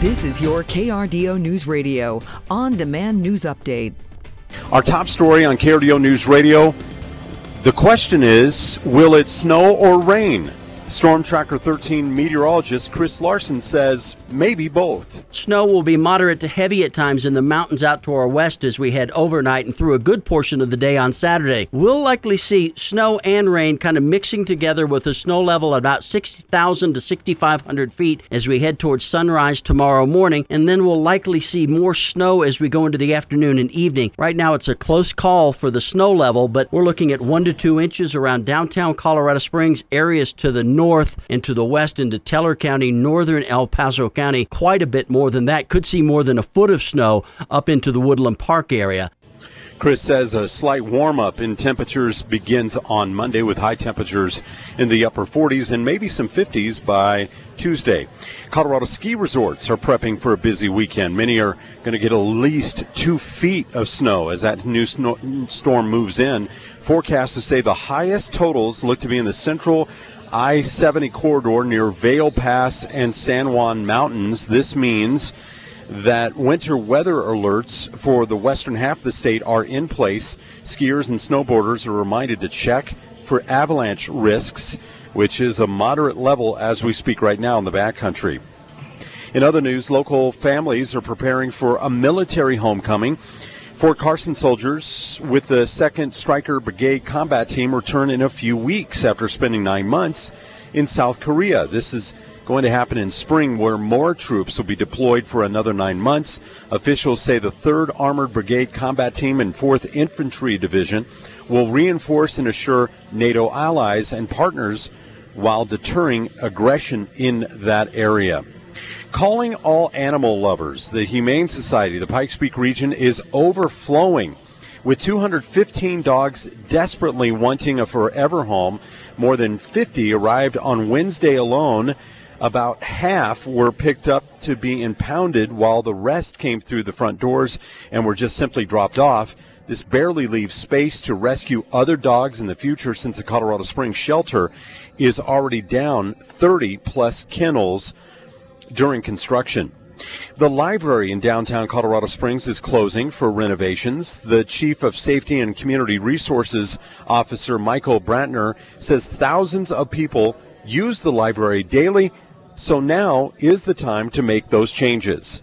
This is your KRDO News Radio on demand news update. Our top story on KRDO News Radio the question is will it snow or rain? Storm Tracker 13 meteorologist Chris Larson says maybe both. Snow will be moderate to heavy at times in the mountains out to our west as we head overnight and through a good portion of the day on Saturday. We'll likely see snow and rain kind of mixing together with a snow level about 60,000 to 6,500 feet as we head towards sunrise tomorrow morning, and then we'll likely see more snow as we go into the afternoon and evening. Right now, it's a close call for the snow level, but we're looking at one to two inches around downtown Colorado Springs, areas to the north and to the west into Teller County, northern El Paso County. Quite a bit more than that. Could see more than a foot of snow up into the Woodland Park area. Chris says a slight warm up in temperatures begins on Monday with high temperatures in the upper 40s and maybe some 50s by Tuesday. Colorado ski resorts are prepping for a busy weekend. Many are going to get at least two feet of snow as that new snow- storm moves in. Forecasts say the highest totals look to be in the central I 70 corridor near Vail Pass and San Juan Mountains. This means that winter weather alerts for the western half of the state are in place. Skiers and snowboarders are reminded to check for avalanche risks, which is a moderate level as we speak right now in the backcountry. In other news, local families are preparing for a military homecoming. Fort Carson soldiers with the 2nd Stryker Brigade combat team return in a few weeks after spending nine months in South Korea. This is going to happen in spring where more troops will be deployed for another nine months. Officials say the 3rd Armored Brigade Combat Team and 4th Infantry Division will reinforce and assure NATO allies and partners while deterring aggression in that area. Calling all animal lovers, the Humane Society, the Pikes Peak region is overflowing with 215 dogs desperately wanting a forever home. More than 50 arrived on Wednesday alone about half were picked up to be impounded, while the rest came through the front doors and were just simply dropped off. This barely leaves space to rescue other dogs in the future since the Colorado Springs shelter is already down 30 plus kennels during construction. The library in downtown Colorado Springs is closing for renovations. The Chief of Safety and Community Resources Officer Michael Brantner says thousands of people use the library daily so now is the time to make those changes.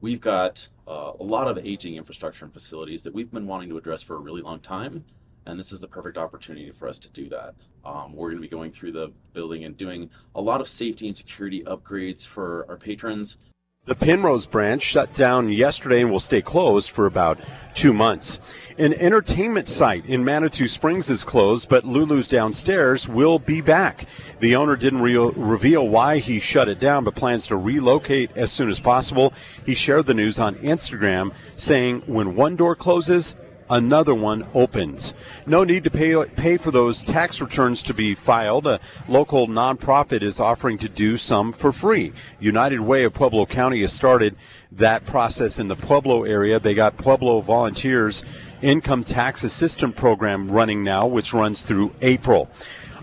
We've got uh, a lot of aging infrastructure and facilities that we've been wanting to address for a really long time, and this is the perfect opportunity for us to do that. Um, we're going to be going through the building and doing a lot of safety and security upgrades for our patrons. The Penrose branch shut down yesterday and will stay closed for about two months. An entertainment site in Manitou Springs is closed, but Lulu's downstairs will be back. The owner didn't re- reveal why he shut it down, but plans to relocate as soon as possible. He shared the news on Instagram, saying, When one door closes, another one opens. No need to pay, pay for those tax returns to be filed. A local nonprofit is offering to do some for free. United Way of Pueblo County has started that process in the Pueblo area. They got Pueblo Volunteers Income Tax Assistance Program running now, which runs through April.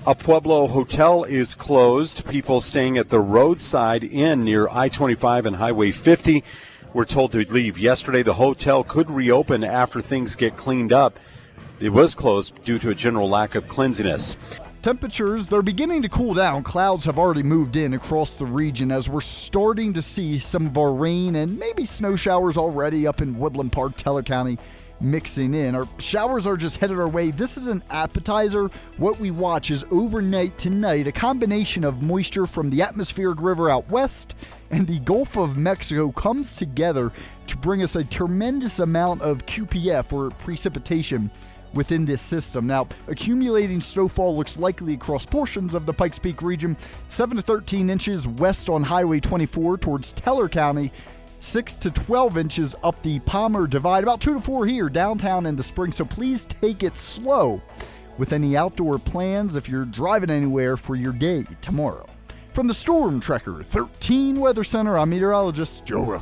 A Pueblo hotel is closed. People staying at the roadside inn near I 25 and Highway 50 were told to leave yesterday. The hotel could reopen after things get cleaned up. It was closed due to a general lack of cleanliness. Temperatures, they're beginning to cool down. Clouds have already moved in across the region as we're starting to see some of our rain and maybe snow showers already up in Woodland Park, Teller County mixing in. Our showers are just headed our way. This is an appetizer. What we watch is overnight tonight, a combination of moisture from the atmospheric river out west and the Gulf of Mexico comes together to bring us a tremendous amount of QPF or precipitation within this system. Now, accumulating snowfall looks likely across portions of the Pikes Peak region, 7 to 13 inches west on Highway 24 towards Teller County, 6 to 12 inches up the Palmer Divide, about 2 to 4 here downtown in the spring. So please take it slow with any outdoor plans if you're driving anywhere for your day tomorrow. From the Storm Tracker 13 Weather Center, I'm meteorologist Joe